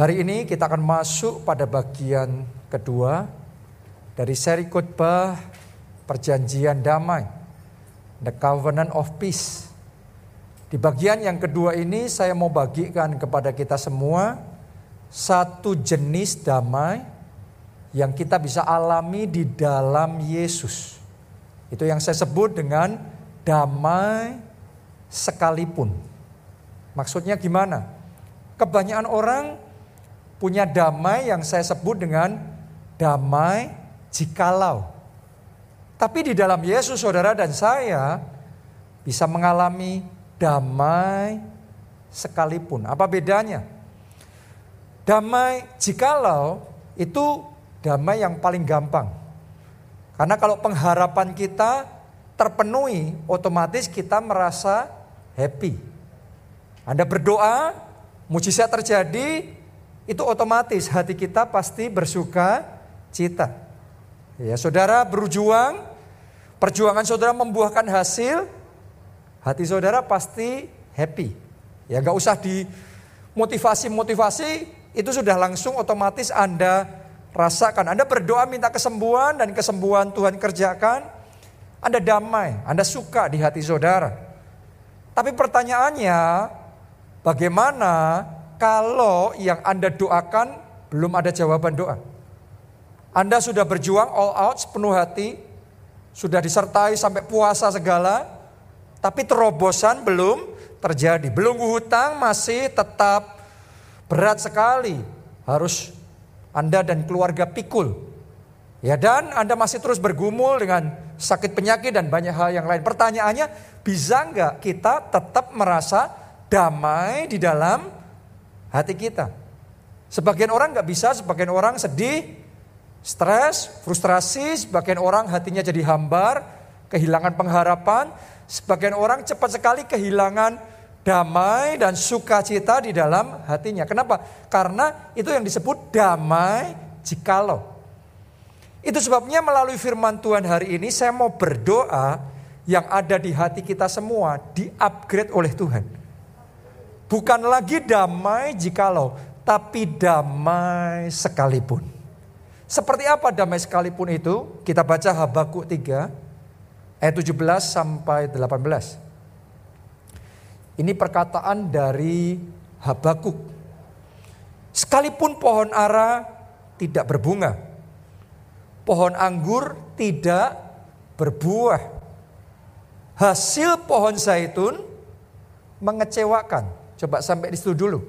Hari ini kita akan masuk pada bagian kedua dari seri khotbah perjanjian damai, the covenant of peace. Di bagian yang kedua ini saya mau bagikan kepada kita semua satu jenis damai yang kita bisa alami di dalam Yesus. Itu yang saya sebut dengan damai sekalipun. Maksudnya gimana? Kebanyakan orang punya damai yang saya sebut dengan damai jikalau. Tapi di dalam Yesus saudara dan saya bisa mengalami damai sekalipun. Apa bedanya? Damai jikalau itu damai yang paling gampang. Karena kalau pengharapan kita terpenuhi, otomatis kita merasa happy. Anda berdoa, mujizat terjadi, itu otomatis hati kita pasti bersuka cita. Ya, saudara berjuang, perjuangan saudara membuahkan hasil, hati saudara pasti happy. Ya, nggak usah di motivasi-motivasi, itu sudah langsung otomatis Anda rasakan. Anda berdoa minta kesembuhan dan kesembuhan Tuhan kerjakan, Anda damai, Anda suka di hati saudara. Tapi pertanyaannya, bagaimana kalau yang Anda doakan belum ada jawaban doa. Anda sudah berjuang all out sepenuh hati, sudah disertai sampai puasa segala, tapi terobosan belum terjadi. Belum hutang masih tetap berat sekali. Harus Anda dan keluarga pikul. Ya dan Anda masih terus bergumul dengan sakit penyakit dan banyak hal yang lain. Pertanyaannya, bisa nggak kita tetap merasa damai di dalam hati kita. Sebagian orang nggak bisa, sebagian orang sedih, stres, frustrasi, sebagian orang hatinya jadi hambar, kehilangan pengharapan, sebagian orang cepat sekali kehilangan damai dan sukacita di dalam hatinya. Kenapa? Karena itu yang disebut damai jikalau. Itu sebabnya melalui firman Tuhan hari ini saya mau berdoa yang ada di hati kita semua di-upgrade oleh Tuhan. Bukan lagi damai jikalau, tapi damai sekalipun. Seperti apa damai sekalipun itu? Kita baca Habakuk 3 ayat 17 sampai 18. Ini perkataan dari Habakuk. Sekalipun pohon ara tidak berbunga, pohon anggur tidak berbuah, hasil pohon zaitun mengecewakan. Coba sampai di situ dulu.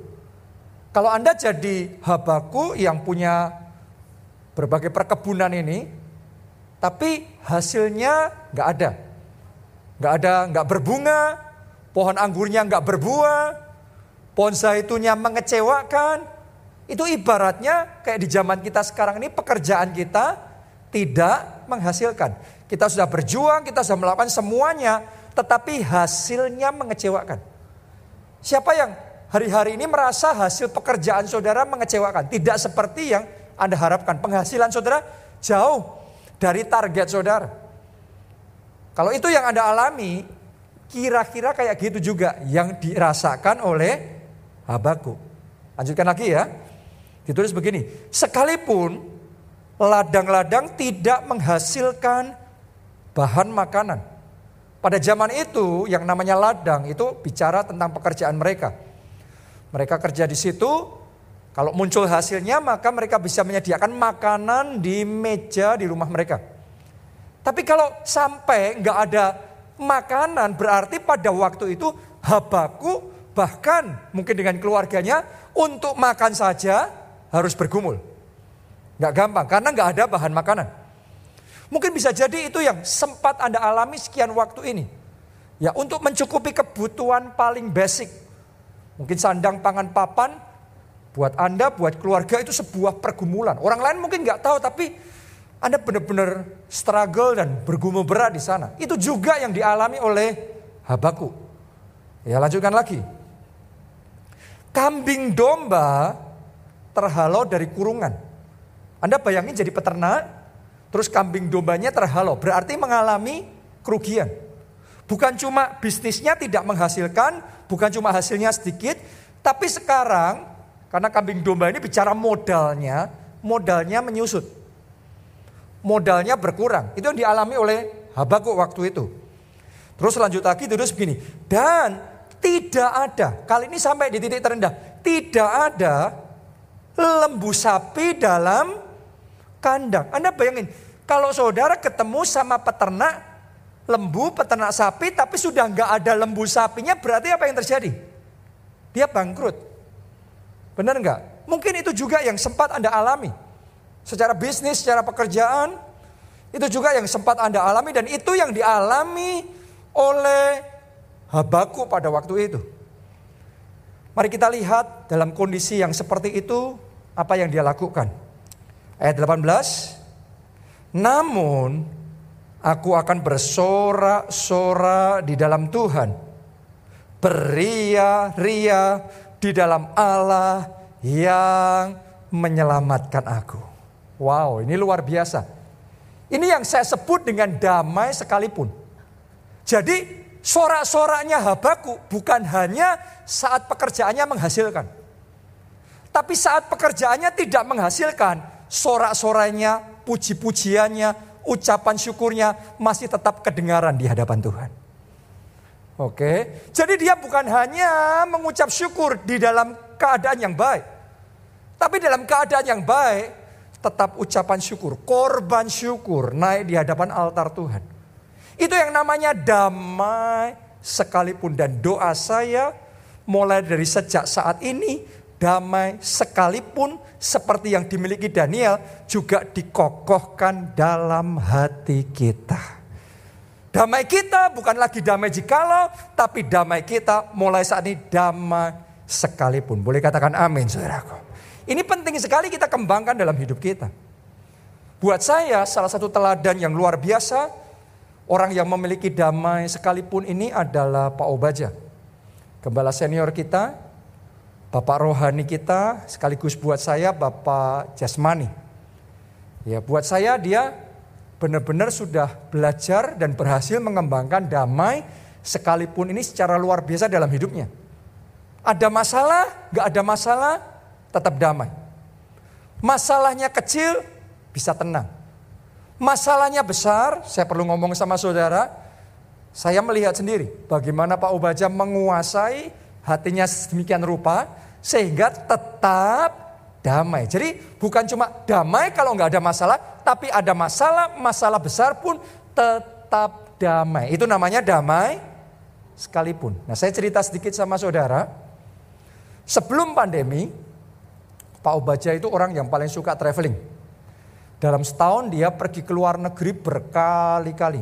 Kalau Anda jadi habaku yang punya berbagai perkebunan ini, tapi hasilnya nggak ada. Nggak ada, nggak berbunga, pohon anggurnya nggak berbuah, pohon zaitunnya mengecewakan. Itu ibaratnya kayak di zaman kita sekarang ini pekerjaan kita tidak menghasilkan. Kita sudah berjuang, kita sudah melakukan semuanya, tetapi hasilnya mengecewakan. Siapa yang hari-hari ini merasa hasil pekerjaan saudara mengecewakan? Tidak seperti yang Anda harapkan. Penghasilan saudara jauh dari target saudara. Kalau itu yang Anda alami, kira-kira kayak gitu juga yang dirasakan oleh Habaku. Lanjutkan lagi ya. Ditulis begini, sekalipun ladang-ladang tidak menghasilkan bahan makanan. Pada zaman itu yang namanya ladang itu bicara tentang pekerjaan mereka. Mereka kerja di situ, kalau muncul hasilnya maka mereka bisa menyediakan makanan di meja di rumah mereka. Tapi kalau sampai nggak ada makanan berarti pada waktu itu Habaku bahkan mungkin dengan keluarganya untuk makan saja harus bergumul. Nggak gampang karena nggak ada bahan makanan. Mungkin bisa jadi itu yang sempat Anda alami sekian waktu ini. Ya, untuk mencukupi kebutuhan paling basic. Mungkin sandang pangan papan buat Anda, buat keluarga itu sebuah pergumulan. Orang lain mungkin nggak tahu tapi Anda benar-benar struggle dan bergumul berat di sana. Itu juga yang dialami oleh Habaku. Ya, lanjutkan lagi. Kambing domba terhalau dari kurungan. Anda bayangin jadi peternak, Terus kambing dombanya terhalau, berarti mengalami kerugian. Bukan cuma bisnisnya tidak menghasilkan, bukan cuma hasilnya sedikit, tapi sekarang Karena kambing domba ini bicara modalnya, modalnya menyusut. Modalnya berkurang. Itu yang dialami oleh Habakuk waktu itu. Terus lanjut lagi terus begini. Dan tidak ada, kali ini sampai di titik terendah. Tidak ada lembu sapi dalam kandang. Anda bayangin, kalau saudara ketemu sama peternak lembu, peternak sapi, tapi sudah nggak ada lembu sapinya, berarti apa yang terjadi? Dia bangkrut. Benar nggak? Mungkin itu juga yang sempat Anda alami. Secara bisnis, secara pekerjaan, itu juga yang sempat Anda alami dan itu yang dialami oleh Habaku pada waktu itu. Mari kita lihat dalam kondisi yang seperti itu apa yang dia lakukan. Ayat 18. Namun aku akan bersorak-sorak di dalam Tuhan. Beria-ria di dalam Allah yang menyelamatkan aku. Wow, ini luar biasa. Ini yang saya sebut dengan damai sekalipun. Jadi sorak-soraknya Habaku bukan hanya saat pekerjaannya menghasilkan. Tapi saat pekerjaannya tidak menghasilkan, sorak-soraknya, puji-pujiannya, ucapan syukurnya masih tetap kedengaran di hadapan Tuhan. Oke, jadi dia bukan hanya mengucap syukur di dalam keadaan yang baik, tapi dalam keadaan yang baik tetap ucapan syukur, korban syukur naik di hadapan altar Tuhan. Itu yang namanya damai sekalipun dan doa saya mulai dari sejak saat ini damai sekalipun seperti yang dimiliki Daniel juga dikokohkan dalam hati kita. Damai kita bukan lagi damai jikalau, tapi damai kita mulai saat ini damai sekalipun. Boleh katakan amin saudaraku. Ini penting sekali kita kembangkan dalam hidup kita. Buat saya salah satu teladan yang luar biasa Orang yang memiliki damai sekalipun ini adalah Pak Obaja. Gembala senior kita, Bapak rohani kita, sekaligus buat saya Bapak Jasmani. Ya, buat saya dia benar-benar sudah belajar dan berhasil mengembangkan damai sekalipun ini secara luar biasa dalam hidupnya. Ada masalah, gak ada masalah, tetap damai. Masalahnya kecil, bisa tenang. Masalahnya besar, saya perlu ngomong sama saudara. Saya melihat sendiri bagaimana Pak Obaja menguasai hatinya sedemikian rupa sehingga tetap damai. Jadi bukan cuma damai kalau nggak ada masalah, tapi ada masalah, masalah besar pun tetap damai. Itu namanya damai sekalipun. Nah saya cerita sedikit sama saudara. Sebelum pandemi, Pak Obaja itu orang yang paling suka traveling. Dalam setahun dia pergi ke luar negeri berkali-kali.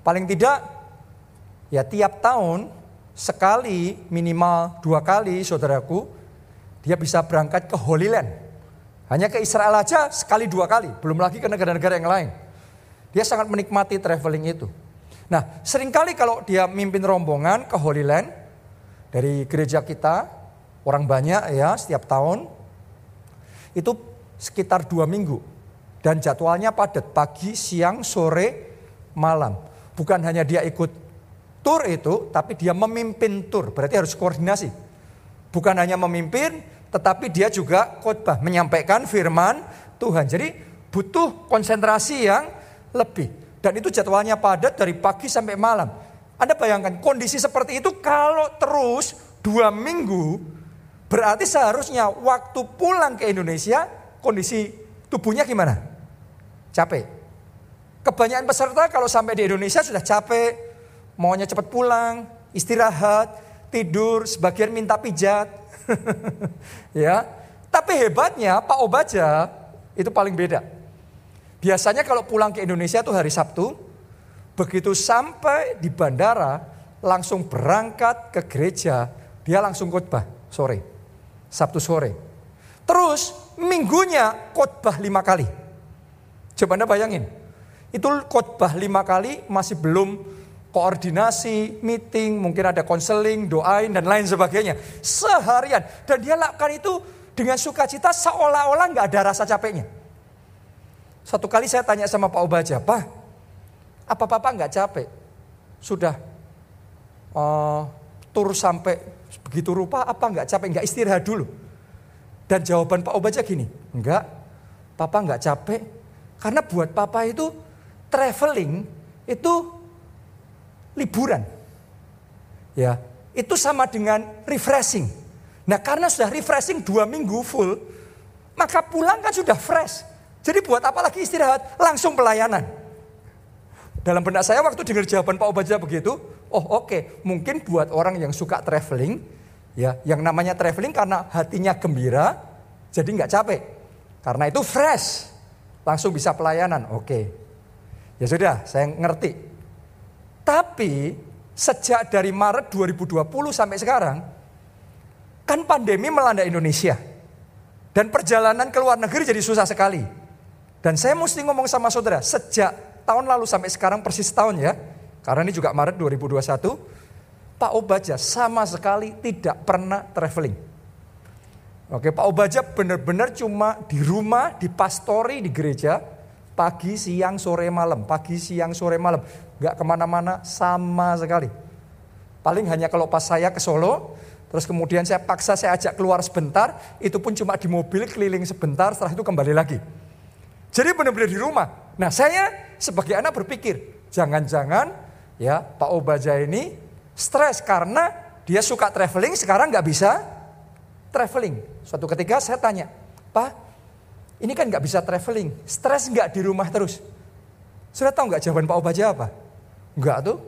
Paling tidak ya tiap tahun sekali minimal dua kali saudaraku dia bisa berangkat ke Holy Land. Hanya ke Israel aja sekali dua kali, belum lagi ke negara-negara yang lain. Dia sangat menikmati traveling itu. Nah, sering kali kalau dia mimpin rombongan ke Holy Land dari gereja kita, orang banyak ya setiap tahun, itu sekitar dua minggu. Dan jadwalnya padat, pagi, siang, sore, malam. Bukan hanya dia ikut tur itu, tapi dia memimpin tur. Berarti harus koordinasi. Bukan hanya memimpin, tetapi dia juga khotbah, menyampaikan firman Tuhan. Jadi butuh konsentrasi yang lebih. Dan itu jadwalnya padat dari pagi sampai malam. Anda bayangkan kondisi seperti itu kalau terus dua minggu, berarti seharusnya waktu pulang ke Indonesia kondisi tubuhnya gimana? Capek. Kebanyakan peserta kalau sampai di Indonesia sudah capek, maunya cepat pulang, istirahat, tidur, sebagian minta pijat. ya. Tapi hebatnya Pak Obaja itu paling beda. Biasanya kalau pulang ke Indonesia itu hari Sabtu, begitu sampai di bandara langsung berangkat ke gereja, dia langsung khotbah sore, Sabtu sore. Terus minggunya khotbah lima kali. Coba Anda bayangin, itu khotbah lima kali masih belum koordinasi, meeting, mungkin ada konseling, doain, dan lain sebagainya. Seharian. Dan dia lakukan itu dengan sukacita seolah-olah nggak ada rasa capeknya. Satu kali saya tanya sama Pak Obaja, Pak, apa Bapak nggak capek? Sudah uh, tur sampai begitu rupa, apa nggak capek? Nggak istirahat dulu? Dan jawaban Pak Obaja gini, enggak, papa enggak capek. Karena buat papa itu traveling itu liburan. Ya, itu sama dengan refreshing. Nah karena sudah refreshing dua minggu full, maka pulang kan sudah fresh. Jadi buat apa lagi istirahat? Langsung pelayanan. Dalam benak saya waktu dengar jawaban Pak Obaja begitu, oh oke, okay. mungkin buat orang yang suka traveling, ya, yang namanya traveling karena hatinya gembira, jadi nggak capek. Karena itu fresh, langsung bisa pelayanan. Oke, okay. ya sudah, saya ngerti. Tapi sejak dari Maret 2020 sampai sekarang, kan pandemi melanda Indonesia. Dan perjalanan ke luar negeri jadi susah sekali. Dan saya mesti ngomong sama saudara, sejak tahun lalu sampai sekarang persis tahun ya. Karena ini juga Maret 2021, Pak Obaja sama sekali tidak pernah traveling. Oke, Pak Obaja benar-benar cuma di rumah, di pastori, di gereja, pagi, siang, sore, malam, pagi, siang, sore, malam nggak ke mana-mana sama sekali. Paling hanya kalau pas saya ke Solo, terus kemudian saya paksa saya ajak keluar sebentar, itu pun cuma di mobil keliling sebentar, setelah itu kembali lagi. Jadi benar-benar di rumah. Nah saya sebagai anak berpikir, jangan-jangan ya Pak Obaja ini stres karena dia suka traveling, sekarang nggak bisa traveling. Suatu ketika saya tanya, Pak, ini kan nggak bisa traveling, stres nggak di rumah terus? Sudah tahu nggak jawaban Pak Obaja apa? Enggak tuh.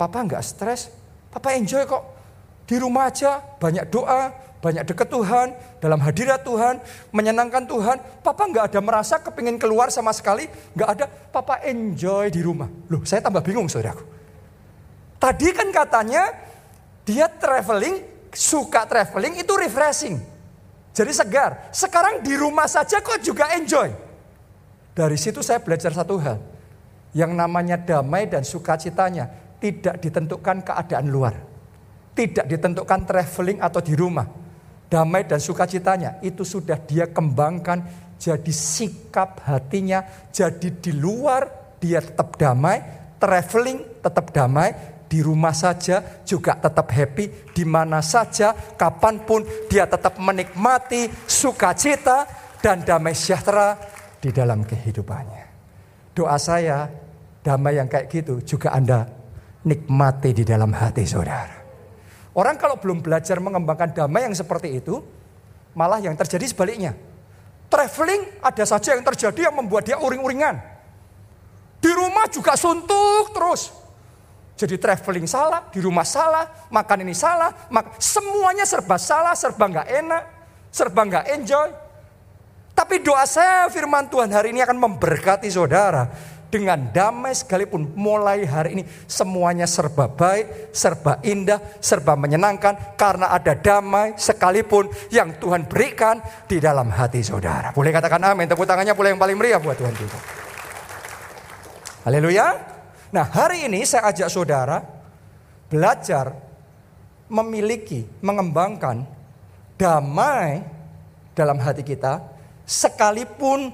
Papa enggak stres. Papa enjoy kok. Di rumah aja banyak doa, banyak deket Tuhan, dalam hadirat Tuhan, menyenangkan Tuhan. Papa enggak ada merasa kepingin keluar sama sekali, enggak ada. Papa enjoy di rumah. Loh, saya tambah bingung saudaraku. Tadi kan katanya dia traveling, suka traveling itu refreshing. Jadi segar. Sekarang di rumah saja kok juga enjoy. Dari situ saya belajar satu hal yang namanya damai dan sukacitanya tidak ditentukan keadaan luar. Tidak ditentukan traveling atau di rumah. Damai dan sukacitanya itu sudah dia kembangkan jadi sikap hatinya. Jadi di luar dia tetap damai, traveling tetap damai, di rumah saja juga tetap happy, di mana saja, kapan pun dia tetap menikmati sukacita dan damai sejahtera di dalam kehidupannya. Doa saya Damai yang kayak gitu juga Anda nikmati di dalam hati saudara. Orang kalau belum belajar mengembangkan damai yang seperti itu, malah yang terjadi sebaliknya. Traveling ada saja yang terjadi yang membuat dia uring-uringan. Di rumah juga suntuk terus. Jadi traveling salah, di rumah salah, makan ini salah, mak semuanya serba salah, serba nggak enak, serba nggak enjoy. Tapi doa saya firman Tuhan hari ini akan memberkati saudara dengan damai sekalipun mulai hari ini semuanya serba baik, serba indah, serba menyenangkan karena ada damai sekalipun yang Tuhan berikan di dalam hati saudara. Boleh katakan amin, tepuk tangannya boleh yang paling meriah buat Tuhan kita. Haleluya. Nah hari ini saya ajak saudara belajar memiliki, mengembangkan damai dalam hati kita sekalipun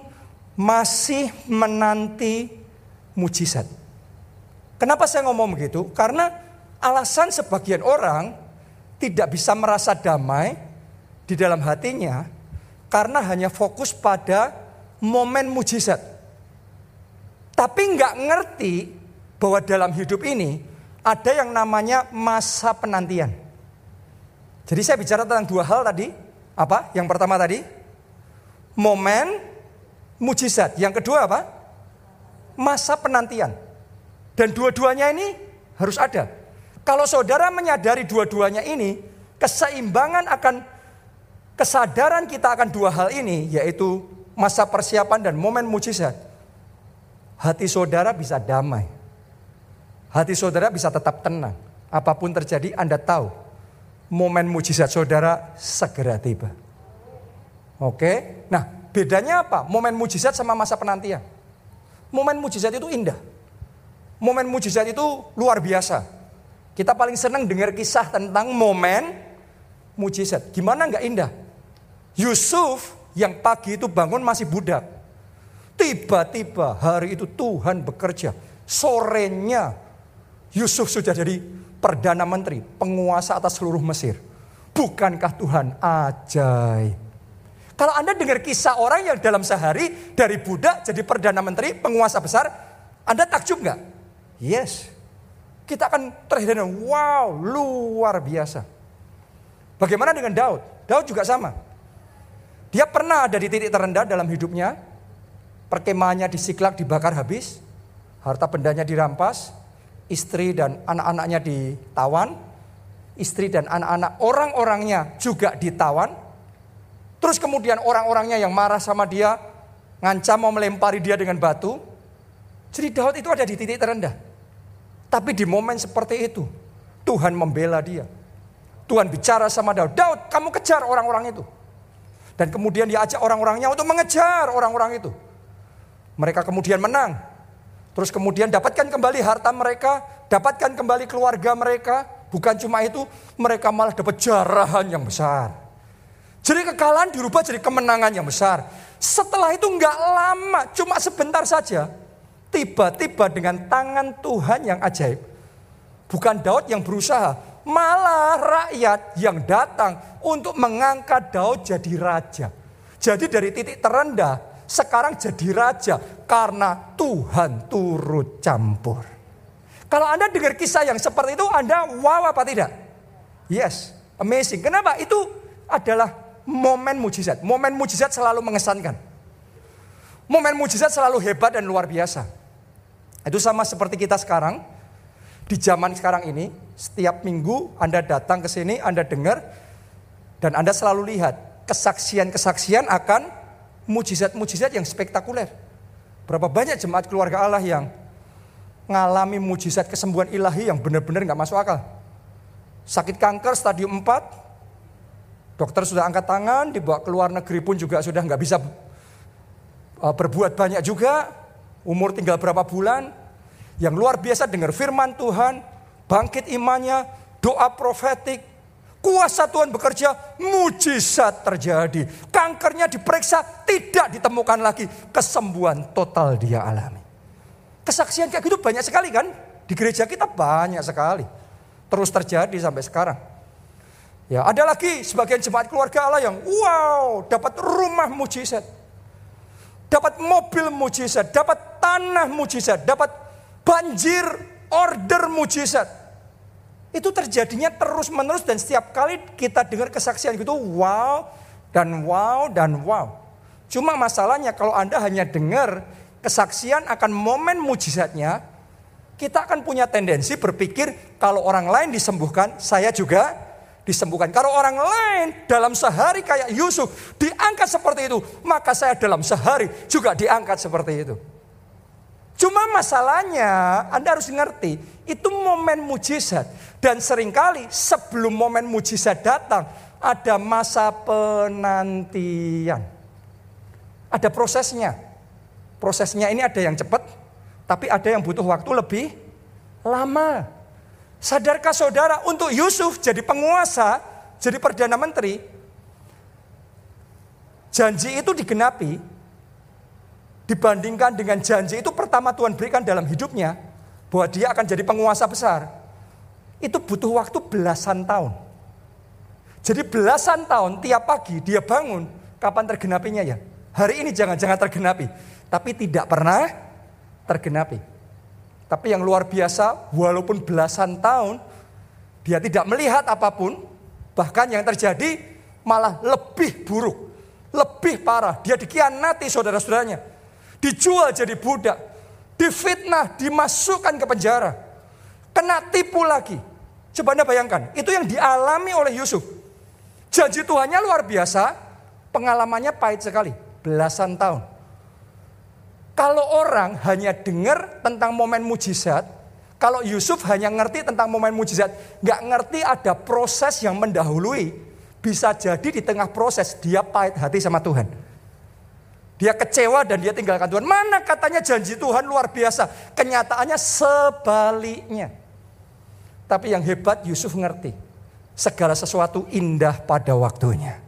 masih menanti mujizat. Kenapa saya ngomong begitu? Karena alasan sebagian orang tidak bisa merasa damai di dalam hatinya karena hanya fokus pada momen mujizat. Tapi nggak ngerti bahwa dalam hidup ini ada yang namanya masa penantian. Jadi saya bicara tentang dua hal tadi. Apa? Yang pertama tadi momen mujizat. Yang kedua apa? Masa penantian. Dan dua-duanya ini harus ada. Kalau saudara menyadari dua-duanya ini, keseimbangan akan kesadaran kita akan dua hal ini, yaitu masa persiapan dan momen mujizat. Hati saudara bisa damai. Hati saudara bisa tetap tenang. Apa pun terjadi, Anda tahu momen mujizat saudara segera tiba. Oke, nah bedanya apa? Momen mujizat sama masa penantian. Momen mujizat itu indah. Momen mujizat itu luar biasa. Kita paling senang dengar kisah tentang momen mujizat. Gimana nggak indah? Yusuf yang pagi itu bangun masih budak. Tiba-tiba hari itu Tuhan bekerja. Sorenya Yusuf sudah jadi perdana menteri, penguasa atas seluruh Mesir. Bukankah Tuhan ajaib? Kalau Anda dengar kisah orang yang dalam sehari dari budak jadi perdana menteri, penguasa besar, Anda takjub nggak? Yes. Kita akan terheran, wow, luar biasa. Bagaimana dengan Daud? Daud juga sama. Dia pernah ada di titik terendah dalam hidupnya. Perkemahannya disiklak, dibakar habis. Harta bendanya dirampas. Istri dan anak-anaknya ditawan. Istri dan anak-anak orang-orangnya juga ditawan. Terus kemudian orang-orangnya yang marah sama dia. Ngancam mau melempari dia dengan batu. Jadi Daud itu ada di titik terendah. Tapi di momen seperti itu. Tuhan membela dia. Tuhan bicara sama Daud. Daud kamu kejar orang-orang itu. Dan kemudian dia ajak orang-orangnya untuk mengejar orang-orang itu. Mereka kemudian menang. Terus kemudian dapatkan kembali harta mereka, dapatkan kembali keluarga mereka. Bukan cuma itu, mereka malah dapat jarahan yang besar. Jadi kekalahan dirubah jadi kemenangan yang besar. Setelah itu nggak lama, cuma sebentar saja. Tiba-tiba dengan tangan Tuhan yang ajaib. Bukan Daud yang berusaha, malah rakyat yang datang untuk mengangkat Daud jadi raja. Jadi dari titik terendah sekarang jadi raja karena Tuhan turut campur. Kalau Anda dengar kisah yang seperti itu, Anda wow apa tidak? Yes, amazing. Kenapa? Itu adalah momen mujizat. Momen mujizat selalu mengesankan. Momen mujizat selalu hebat dan luar biasa. Itu sama seperti kita sekarang. Di zaman sekarang ini, setiap minggu Anda datang ke sini, Anda dengar, dan Anda selalu lihat kesaksian-kesaksian akan mujizat-mujizat yang spektakuler. Berapa banyak jemaat keluarga Allah yang ngalami mujizat kesembuhan ilahi yang benar-benar nggak masuk akal. Sakit kanker stadium 4, dokter sudah angkat tangan, dibawa ke luar negeri pun juga sudah nggak bisa uh, berbuat banyak juga. Umur tinggal berapa bulan, yang luar biasa dengar firman Tuhan, bangkit imannya, doa profetik, Kuasa Tuhan bekerja, mujizat terjadi. Kankernya diperiksa, tidak ditemukan lagi. Kesembuhan total dia alami. Kesaksian kayak gitu banyak sekali kan? Di gereja kita banyak sekali. Terus terjadi sampai sekarang. Ya, ada lagi sebagian jemaat keluarga Allah yang wow, dapat rumah mujizat. Dapat mobil mujizat, dapat tanah mujizat, dapat banjir order mujizat. Itu terjadinya terus menerus dan setiap kali kita dengar kesaksian gitu wow dan wow dan wow. Cuma masalahnya kalau Anda hanya dengar kesaksian akan momen mujizatnya, kita akan punya tendensi berpikir kalau orang lain disembuhkan, saya juga disembuhkan. Kalau orang lain dalam sehari kayak Yusuf diangkat seperti itu, maka saya dalam sehari juga diangkat seperti itu. Cuma masalahnya Anda harus ngerti, itu momen mujizat. Dan sering kali sebelum momen mujizat datang, ada masa penantian. Ada prosesnya. Prosesnya ini ada yang cepat, tapi ada yang butuh waktu lebih lama. Sadarkah saudara untuk Yusuf jadi penguasa, jadi perdana menteri, janji itu digenapi dibandingkan dengan janji itu pertama Tuhan berikan dalam hidupnya bahwa dia akan jadi penguasa besar. Itu butuh waktu belasan tahun. Jadi belasan tahun tiap pagi dia bangun, kapan tergenapinya ya? Hari ini jangan-jangan tergenapi, tapi tidak pernah tergenapi. Tapi yang luar biasa, walaupun belasan tahun dia tidak melihat apa pun, bahkan yang terjadi malah lebih buruk, lebih parah. Dia dikhianati saudara-saudaranya dijual jadi budak, difitnah, dimasukkan ke penjara, kena tipu lagi. Coba Anda bayangkan, itu yang dialami oleh Yusuf. Janji Tuhannya luar biasa, pengalamannya pahit sekali, belasan tahun. Kalau orang hanya dengar tentang momen mujizat, kalau Yusuf hanya ngerti tentang momen mujizat, nggak ngerti ada proses yang mendahului, bisa jadi di tengah proses dia pahit hati sama Tuhan. Dia kecewa dan dia tinggalkan Tuhan. Mana katanya janji Tuhan luar biasa. Kenyataannya sebaliknya. Tapi yang hebat Yusuf ngerti. Segala sesuatu indah pada waktunya.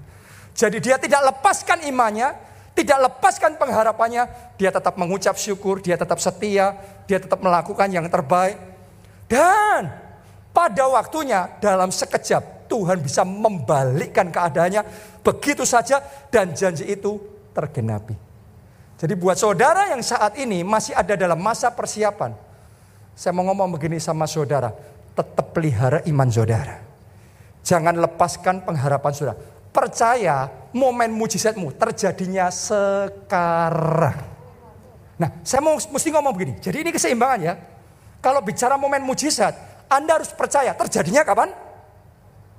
Jadi dia tidak lepaskan imannya. Tidak lepaskan pengharapannya. Dia tetap mengucap syukur. Dia tetap setia. Dia tetap melakukan yang terbaik. Dan pada waktunya dalam sekejap Tuhan bisa membalikkan keadaannya begitu saja dan janji itu tergenapi. Jadi buat saudara yang saat ini masih ada dalam masa persiapan, saya mau ngomong begini sama saudara, tetap pelihara iman saudara. Jangan lepaskan pengharapan saudara. Percaya momen mujizatmu terjadinya sekarang. Nah, saya mau mesti ngomong begini. Jadi ini keseimbangan ya. Kalau bicara momen mujizat, Anda harus percaya terjadinya kapan?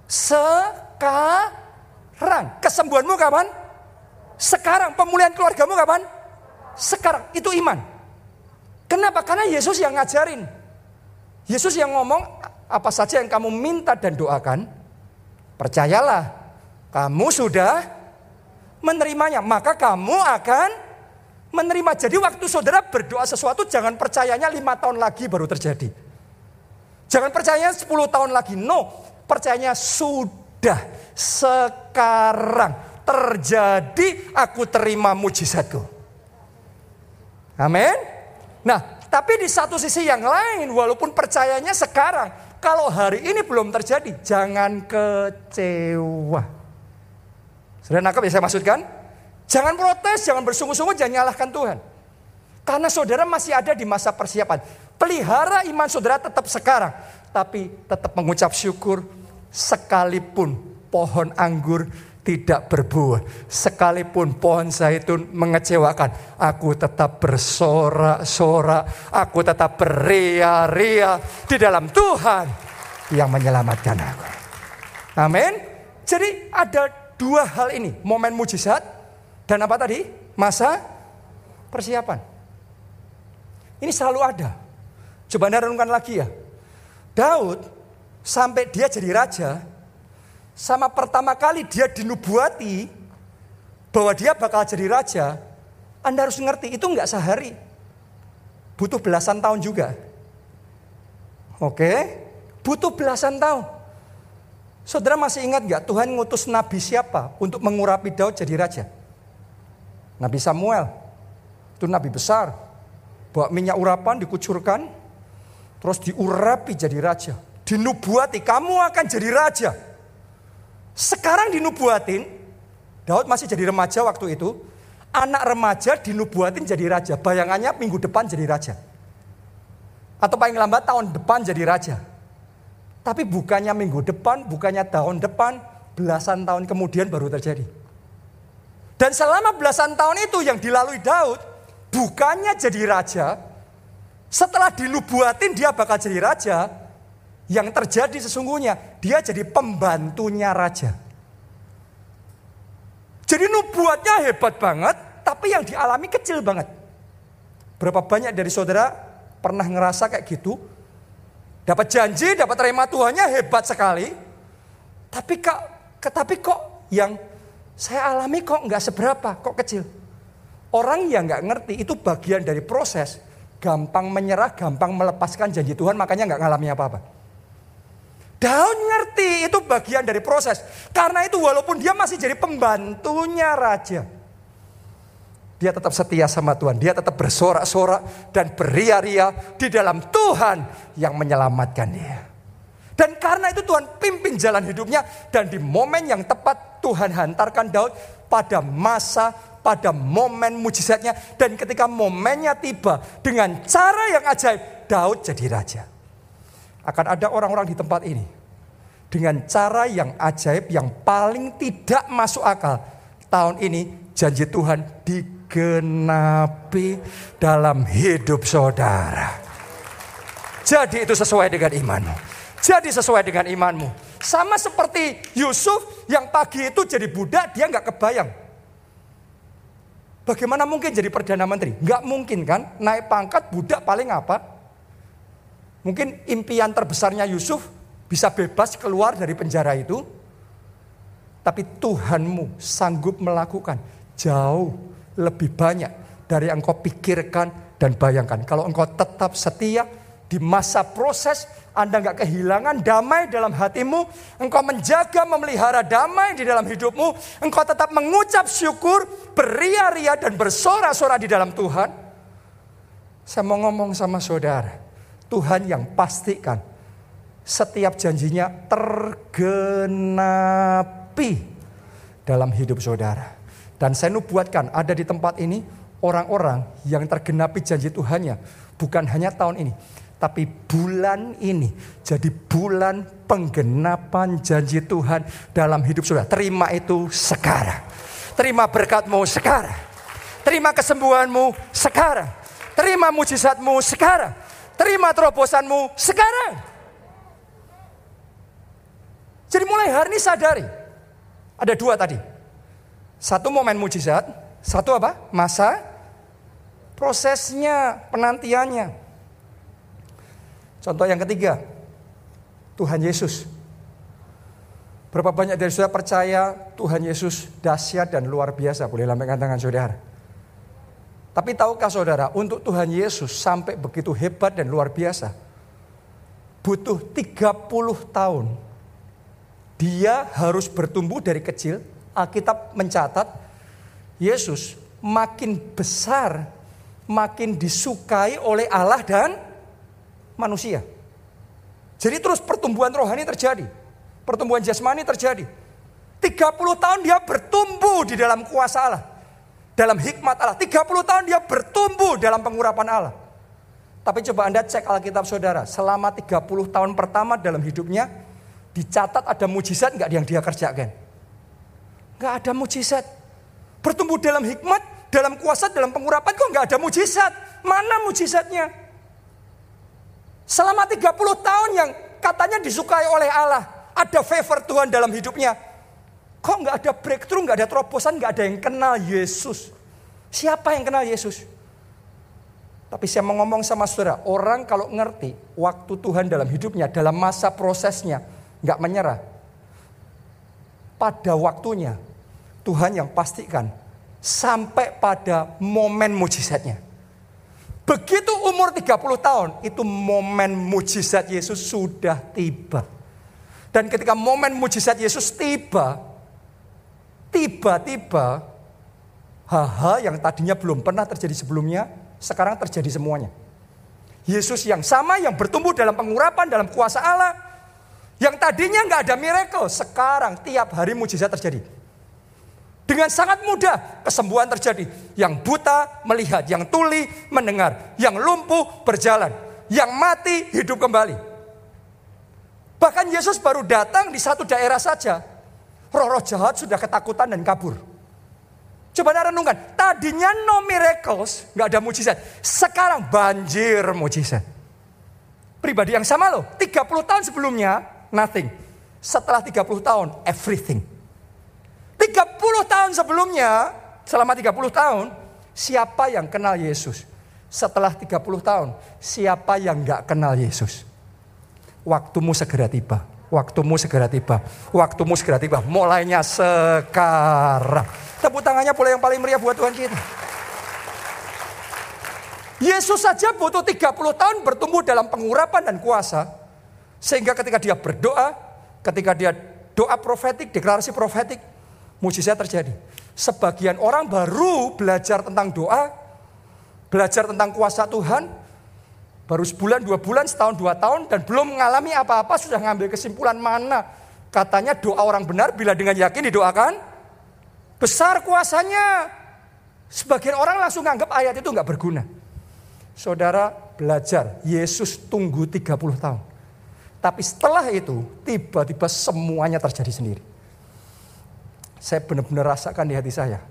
Sekarang. Kesembuhanmu kapan? Sekarang. Pemulihan keluargamu kapan? Sekarang. Itu iman. Kenapa? Karena Yesus yang ngajarin. Yesus yang ngomong apa saja yang kamu minta dan doakan, percayalah kamu sudah menerimanya, maka kamu akan menerima. Jadi waktu saudara berdoa sesuatu jangan percayanya lima tahun lagi baru terjadi. Jangan percaya 10 tahun lagi. No, percayanya sudah sekarang terjadi aku terima mujizatku. Amin. Nah, tapi di satu sisi yang lain walaupun percayanya sekarang, kalau hari ini belum terjadi, jangan kecewa. Sudah nangkap ya saya maksudkan? Jangan protes, jangan bersungguh-sungguh, jangan nyalahkan Tuhan. Karena saudara masih ada di masa persiapan. Pelihara iman saudara tetap sekarang. Tapi tetap mengucap syukur sekalipun pohon anggur tidak berbuah. Sekalipun pohon zaitun mengecewakan. Aku tetap bersorak-sorak. Aku tetap beria-ria di dalam Tuhan yang menyelamatkan aku. Amin. Jadi ada dua hal ini. Momen mujizat dan apa tadi? Masa persiapan. Ini selalu ada. Coba anda renungkan lagi ya. Daud sampai dia jadi raja, sama pertama kali dia dinubuati bahwa dia bakal jadi raja, Anda harus ngerti itu nggak sehari. Butuh belasan tahun juga. Oke, butuh belasan tahun. Saudara masih ingat nggak Tuhan ngutus nabi siapa untuk mengurapi Daud jadi raja? Nabi Samuel. Itu nabi besar. Bawa minyak urapan dikucurkan. Terus diurapi jadi raja. Dinubuati kamu akan jadi raja. Sekarang dinubuatin, Daud masih jadi remaja waktu itu. Anak remaja dinubuatin jadi raja. Bayangannya minggu depan jadi raja. Atau paling lambat tahun depan jadi raja. Tapi bukannya minggu depan, bukannya tahun depan, belasan tahun kemudian baru terjadi. Dan selama belasan tahun itu yang dilalui Daud, bukannya jadi raja, setelah dinubuatin dia bakal jadi raja, yang terjadi sesungguhnya dia jadi pembantunya raja. Jadi nubuatnya hebat banget, tapi yang dialami kecil banget. Berapa banyak dari saudara pernah ngerasa kayak gitu? Dapat janji, dapat terima Tuhannya hebat sekali. Tapi kok, tapi kok yang saya alami kok nggak seberapa, kok kecil. Orang yang nggak ngerti itu bagian dari proses. Gampang menyerah, gampang melepaskan janji Tuhan, makanya nggak ngalami apa-apa. Daud ngerti itu bagian dari proses. Karena itu walaupun dia masih jadi pembantunya raja. Dia tetap setia sama Tuhan. Dia tetap bersorak-sorak dan beria-ria di dalam Tuhan yang menyelamatkan dia. Dan karena itu Tuhan pimpin jalan hidupnya. Dan di momen yang tepat Tuhan hantarkan Daud pada masa, pada momen mujizatnya. Dan ketika momennya tiba dengan cara yang ajaib, Daud jadi raja akan ada orang-orang di tempat ini dengan cara yang ajaib yang paling tidak masuk akal. Tahun ini janji Tuhan digenapi dalam hidup saudara. Jadi itu sesuai dengan imanmu. Jadi sesuai dengan imanmu. Sama seperti Yusuf yang pagi itu jadi budak dia nggak kebayang. Bagaimana mungkin jadi Perdana Menteri? Nggak mungkin kan? Naik pangkat budak paling apa? Mungkin impian terbesarnya Yusuf bisa bebas keluar dari penjara itu. Tapi Tuhanmu sanggup melakukan jauh lebih banyak dari yang engkau pikirkan dan bayangkan. Kalau engkau tetap setia di masa proses, Anda nggak kehilangan damai dalam hatimu, engkau menjaga, memelihara damai di dalam hidupmu, engkau tetap mengucap syukur, beria-ria dan bersorak-sorak di dalam Tuhan. Saya mau ngomong sama saudara, Tuhan yang pastikan setiap janjinya tergenapi dalam hidup saudara. Dan saya nubuatkan ada di tempat ini orang-orang yang tergenapi janji Tuhannya. Bukan hanya tahun ini, tapi bulan ini jadi bulan penggenapan janji Tuhan dalam hidup saudara. Terima itu sekarang. Terima berkatmu sekarang. Terima kesembuhanmu sekarang. Terima mujizatmu sekarang. Terima terobosanmu sekarang. Jadi mulai hari ini sadari. Ada dua tadi. Satu momen mujizat. Satu apa? Masa prosesnya, penantiannya. Contoh yang ketiga, Tuhan Yesus. Berapa banyak dari saudara percaya Tuhan Yesus dahsyat dan luar biasa? Boleh lambaikan tangan saudara. Tapi tahukah saudara, untuk Tuhan Yesus sampai begitu hebat dan luar biasa, butuh 30 tahun. Dia harus bertumbuh dari kecil. Alkitab mencatat, Yesus makin besar, makin disukai oleh Allah dan manusia. Jadi terus pertumbuhan rohani terjadi. Pertumbuhan jasmani terjadi. 30 tahun dia bertumbuh di dalam kuasa Allah. Dalam hikmat Allah. 30 tahun dia bertumbuh dalam pengurapan Allah. Tapi coba Anda cek Alkitab saudara. Selama 30 tahun pertama dalam hidupnya. Dicatat ada mujizat nggak yang dia kerjakan? Nggak ada mujizat. Bertumbuh dalam hikmat, dalam kuasa, dalam pengurapan kok nggak ada mujizat. Mana mujizatnya? Selama 30 tahun yang katanya disukai oleh Allah. Ada favor Tuhan dalam hidupnya. Kok nggak ada breakthrough, nggak ada terobosan, nggak ada yang kenal Yesus. Siapa yang kenal Yesus? Tapi saya mau ngomong sama saudara, orang kalau ngerti waktu Tuhan dalam hidupnya, dalam masa prosesnya, nggak menyerah. Pada waktunya, Tuhan yang pastikan sampai pada momen mujizatnya. Begitu umur 30 tahun, itu momen mujizat Yesus sudah tiba. Dan ketika momen mujizat Yesus tiba, tiba-tiba hal-hal yang tadinya belum pernah terjadi sebelumnya, sekarang terjadi semuanya. Yesus yang sama, yang bertumbuh dalam pengurapan, dalam kuasa Allah, yang tadinya nggak ada miracle, sekarang tiap hari mujizat terjadi. Dengan sangat mudah kesembuhan terjadi. Yang buta melihat, yang tuli mendengar, yang lumpuh berjalan, yang mati hidup kembali. Bahkan Yesus baru datang di satu daerah saja. Roh-roh jahat sudah ketakutan dan kabur. Coba anda renungkan, tadinya no miracles, nggak ada mujizat. Sekarang banjir mujizat. Pribadi yang sama loh, 30 tahun sebelumnya nothing. Setelah 30 tahun everything. 30 tahun sebelumnya, selama 30 tahun, siapa yang kenal Yesus? Setelah 30 tahun, siapa yang gak kenal Yesus? Waktumu segera tiba. Waktumu segera tiba. Waktumu segera tiba. Mulainya sekarang. Tepuk tangannya boleh yang paling meriah buat Tuhan kita. Yesus saja butuh 30 tahun bertumbuh dalam pengurapan dan kuasa. Sehingga ketika dia berdoa, ketika dia doa profetik, deklarasi profetik, mujizat terjadi. Sebagian orang baru belajar tentang doa, belajar tentang kuasa Tuhan, baru sebulan, dua bulan, setahun, dua tahun, dan belum mengalami apa-apa, sudah ngambil kesimpulan mana. Katanya doa orang benar bila dengan yakin didoakan, besar kuasanya. Sebagian orang langsung nganggap ayat itu nggak berguna. Saudara belajar, Yesus tunggu 30 tahun. Tapi setelah itu, tiba-tiba semuanya terjadi sendiri saya benar-benar rasakan di hati saya.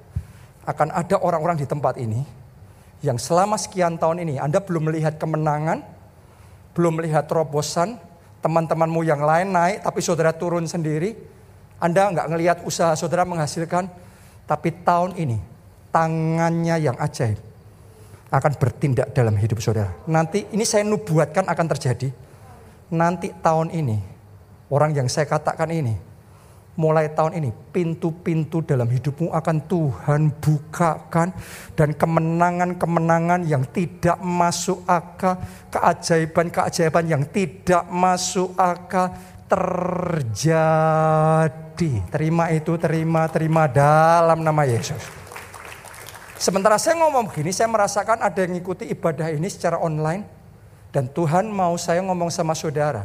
Akan ada orang-orang di tempat ini yang selama sekian tahun ini Anda belum melihat kemenangan, belum melihat terobosan, teman-temanmu yang lain naik tapi saudara turun sendiri. Anda nggak ngelihat usaha saudara menghasilkan, tapi tahun ini tangannya yang ajaib akan bertindak dalam hidup saudara. Nanti ini saya nubuatkan akan terjadi. Nanti tahun ini orang yang saya katakan ini mulai tahun ini pintu-pintu dalam hidupmu akan Tuhan bukakan dan kemenangan-kemenangan yang tidak masuk akal, keajaiban-keajaiban yang tidak masuk akal terjadi. Terima itu, terima, terima dalam nama Yesus. Sementara saya ngomong begini, saya merasakan ada yang ngikuti ibadah ini secara online dan Tuhan mau saya ngomong sama saudara.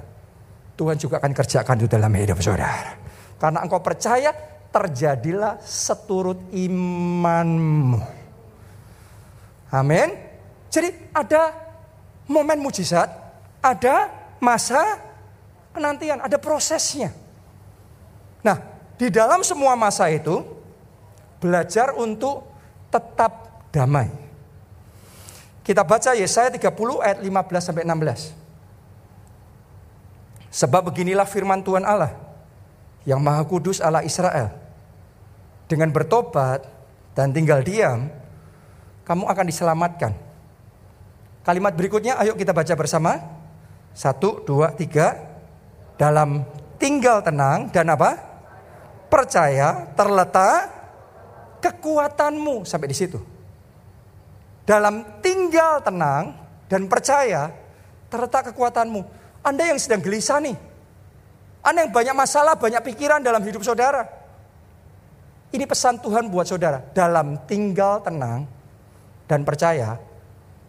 Tuhan juga akan kerjakan itu dalam hidup saudara. Karena engkau percaya terjadilah seturut imanmu. Amin. Jadi ada momen mujizat, ada masa penantian, ada prosesnya. Nah, di dalam semua masa itu belajar untuk tetap damai. Kita baca Yesaya 30 ayat 15 sampai 16. Sebab beginilah firman Tuhan Allah yang Maha Kudus Allah Israel. Dengan bertobat dan tinggal diam, kamu akan diselamatkan. Kalimat berikutnya ayo kita baca bersama. Satu, dua, tiga. Dalam tinggal tenang dan apa? Percaya terletak kekuatanmu. Sampai di situ. Dalam tinggal tenang dan percaya terletak kekuatanmu. Anda yang sedang gelisah nih. Anda yang banyak masalah, banyak pikiran dalam hidup saudara. Ini pesan Tuhan buat saudara. Dalam tinggal tenang dan percaya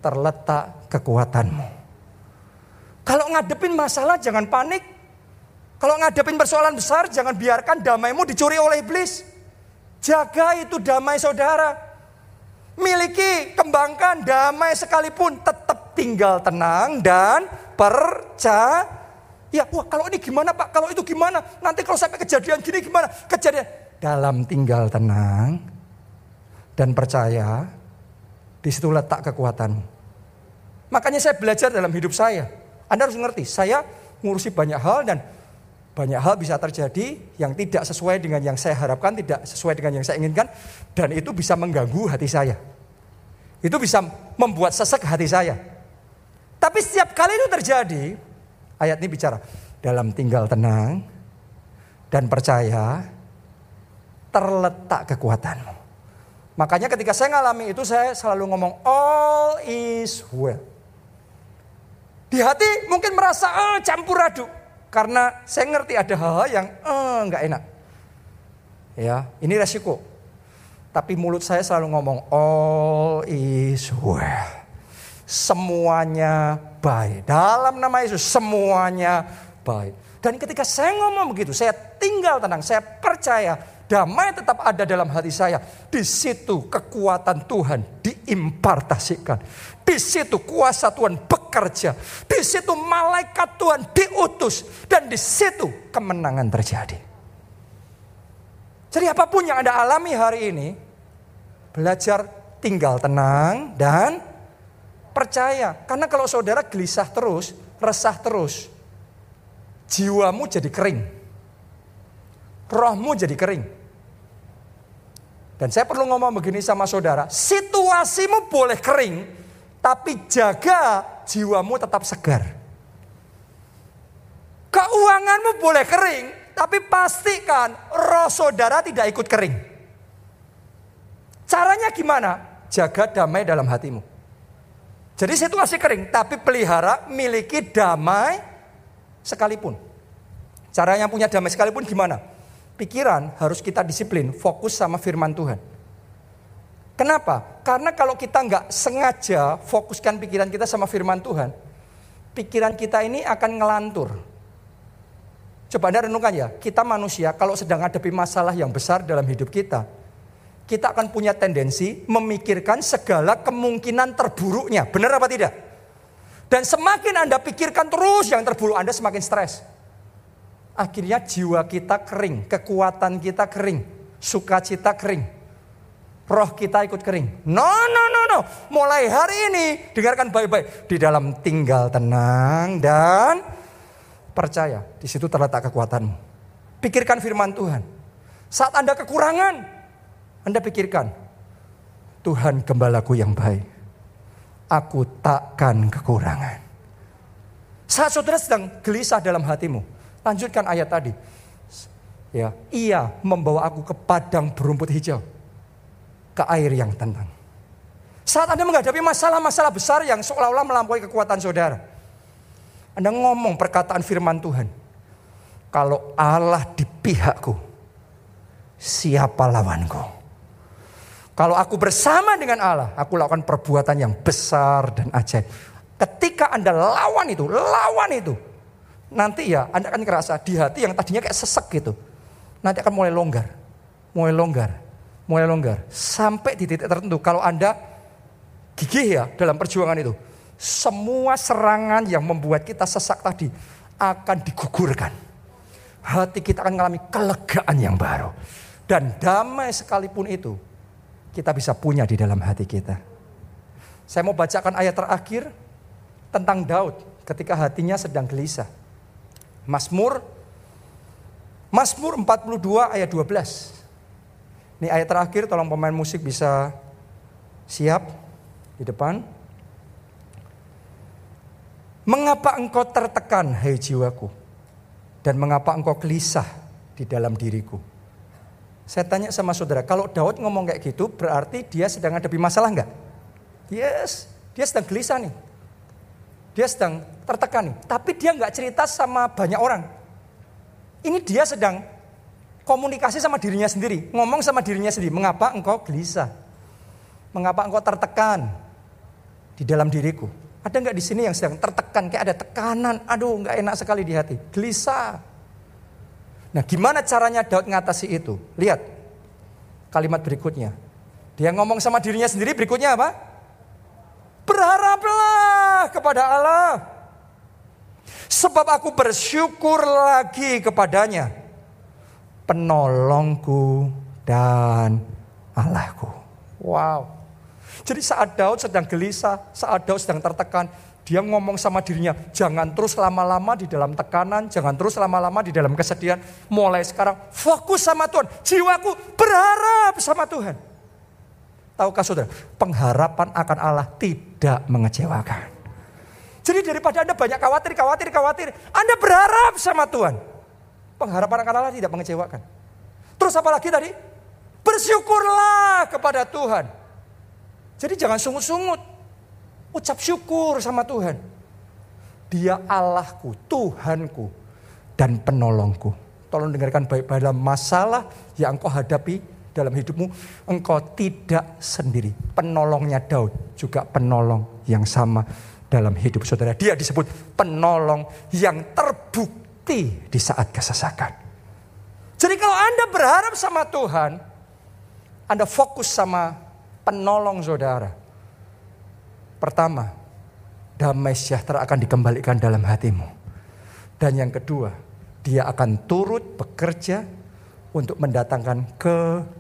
terletak kekuatanmu. Kalau ngadepin masalah jangan panik. Kalau ngadepin persoalan besar jangan biarkan damaimu dicuri oleh iblis. Jaga itu damai saudara. Miliki, kembangkan damai sekalipun tetap tinggal tenang dan percaya. Ya, wah kalau ini gimana Pak? Kalau itu gimana? Nanti kalau sampai kejadian gini gimana? Kejadian dalam tinggal tenang dan percaya, di situ letak kekuatan. Makanya saya belajar dalam hidup saya. Anda harus mengerti, saya ngurusi banyak hal dan banyak hal bisa terjadi yang tidak sesuai dengan yang saya harapkan, tidak sesuai dengan yang saya inginkan, dan itu bisa mengganggu hati saya. Itu bisa membuat sesek hati saya. Tapi setiap kali itu terjadi, ayat ini bicara dalam tinggal tenang dan percaya terletak kekuatanmu. Makanya ketika saya ngalami itu saya selalu ngomong all is well. Di hati mungkin merasa eh, campur aduk karena saya ngerti ada hal-hal yang eh, nggak enak. Ya, ini resiko. Tapi mulut saya selalu ngomong all is well semuanya baik. Dalam nama Yesus semuanya baik. Dan ketika saya ngomong begitu, saya tinggal tenang, saya percaya damai tetap ada dalam hati saya. Di situ kekuatan Tuhan diimpartasikan. Di situ kuasa Tuhan bekerja. Di situ malaikat Tuhan diutus. Dan di situ kemenangan terjadi. Jadi apa pun yang Anda alami hari ini, belajar tinggal tenang dan percaya. Karena kalau saudara gelisah terus, resah terus, jiwamu jadi kering. Rohmu jadi kering. Dan saya perlu ngomong begini sama saudara, situasimu boleh kering, tapi jaga jiwamu tetap segar. Keuanganmu boleh kering, tapi pastikan roh saudara tidak ikut kering. Caranya gimana? Jaga damai dalam hatimu. Jadi situasi kering, tapi pelihara miliki damai sekalipun. Caranya punya damai sekalipun gimana? Pikiran harus kita disiplin, fokus sama firman Tuhan. Kenapa? Karena kalau kita nggak sengaja fokuskan pikiran kita sama firman Tuhan, pikiran kita ini akan ngelantur. Coba Anda renungkan ya, kita manusia kalau sedang hadapi masalah yang besar dalam hidup kita, kita akan punya tendensi memikirkan segala kemungkinan terburuknya. Benar apa tidak? Dan semakin Anda pikirkan terus yang terburuk, Anda semakin stres. Akhirnya jiwa kita kering, kekuatan kita kering, sukacita kering. Roh kita ikut kering. No, no, no, no. Mulai hari ini, dengarkan baik-baik. Di dalam tinggal tenang dan percaya. Di situ terletak kekuatanmu. Pikirkan firman Tuhan. Saat Anda kekurangan, anda pikirkan, Tuhan gembalaku yang baik. Aku takkan kekurangan. Saat saudara sedang gelisah dalam hatimu, lanjutkan ayat tadi. Ya, ia membawa aku ke padang berumput hijau, ke air yang tenang. Saat Anda menghadapi masalah-masalah besar yang seolah-olah melampaui kekuatan saudara. Anda ngomong perkataan firman Tuhan. Kalau Allah di pihakku, siapa lawanku? Kalau aku bersama dengan Allah, aku lakukan perbuatan yang besar dan ajaib. Ketika Anda lawan itu, lawan itu. Nanti ya Anda akan ngerasa di hati yang tadinya kayak sesek gitu. Nanti akan mulai longgar. mulai longgar, mulai longgar. Sampai di titik tertentu kalau Anda gigih ya dalam perjuangan itu. Semua serangan yang membuat kita sesak tadi akan digugurkan. Hati kita akan mengalami kelegaan yang baru. Dan damai sekalipun itu kita bisa punya di dalam hati kita. Saya mau bacakan ayat terakhir tentang Daud ketika hatinya sedang gelisah. Mazmur Mazmur 42 ayat 12. Ini ayat terakhir, tolong pemain musik bisa siap di depan. Mengapa engkau tertekan, hai jiwaku? Dan mengapa engkau gelisah di dalam diriku? Saya tanya sama saudara, kalau Daud ngomong kayak gitu, berarti dia sedang hadapi masalah enggak? Yes, dia sedang gelisah nih. Dia sedang tertekan nih. Tapi dia nggak cerita sama banyak orang. Ini dia sedang komunikasi sama dirinya sendiri, ngomong sama dirinya sendiri, mengapa engkau gelisah? Mengapa engkau tertekan di dalam diriku? Ada nggak di sini yang sedang tertekan, kayak ada tekanan, aduh nggak enak sekali di hati, gelisah. Nah gimana caranya Daud ngatasi itu? Lihat kalimat berikutnya. Dia ngomong sama dirinya sendiri berikutnya apa? Berharaplah kepada Allah. Sebab aku bersyukur lagi kepadanya penolongku dan Allahku. Wow. Jadi saat Daud sedang gelisah, saat Daud sedang tertekan, dia ngomong sama dirinya, jangan terus lama-lama di dalam tekanan, jangan terus lama-lama di dalam kesedihan. Mulai sekarang fokus sama Tuhan, jiwaku berharap sama Tuhan. Tahukah saudara, pengharapan akan Allah tidak mengecewakan. Jadi daripada Anda banyak khawatir, khawatir, khawatir, Anda berharap sama Tuhan. Pengharapan akan Allah tidak mengecewakan. Terus apa lagi tadi? Bersyukurlah kepada Tuhan. Jadi jangan sungut-sungut. Ucap syukur sama Tuhan. Dia Allahku, Tuhanku, dan penolongku. Tolong dengarkan baik-baik dalam masalah yang engkau hadapi dalam hidupmu. Engkau tidak sendiri. Penolongnya Daud juga penolong yang sama dalam hidup saudara. Dia disebut penolong yang terbukti bukti di saat kesesakan. Jadi kalau Anda berharap sama Tuhan, Anda fokus sama penolong saudara. Pertama, damai sejahtera akan dikembalikan dalam hatimu. Dan yang kedua, dia akan turut bekerja untuk mendatangkan kebaikan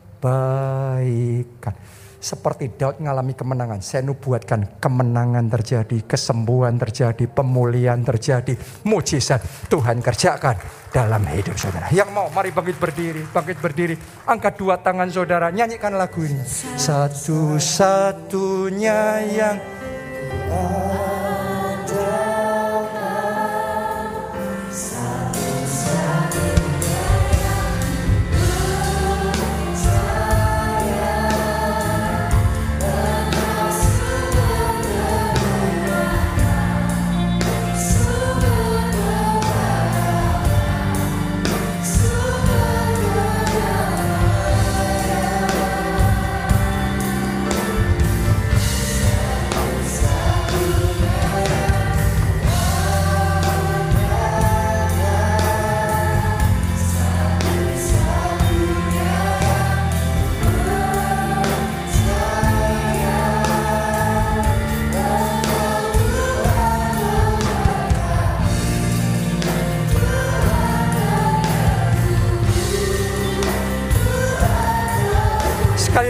seperti Daud mengalami kemenangan. Saya nubuatkan kemenangan terjadi, kesembuhan terjadi, pemulihan terjadi, mujizat Tuhan kerjakan dalam hidup saudara. Yang mau, mari bangkit berdiri, bangkit berdiri. Angkat dua tangan saudara, nyanyikan lagu ini. Satu-satunya yang I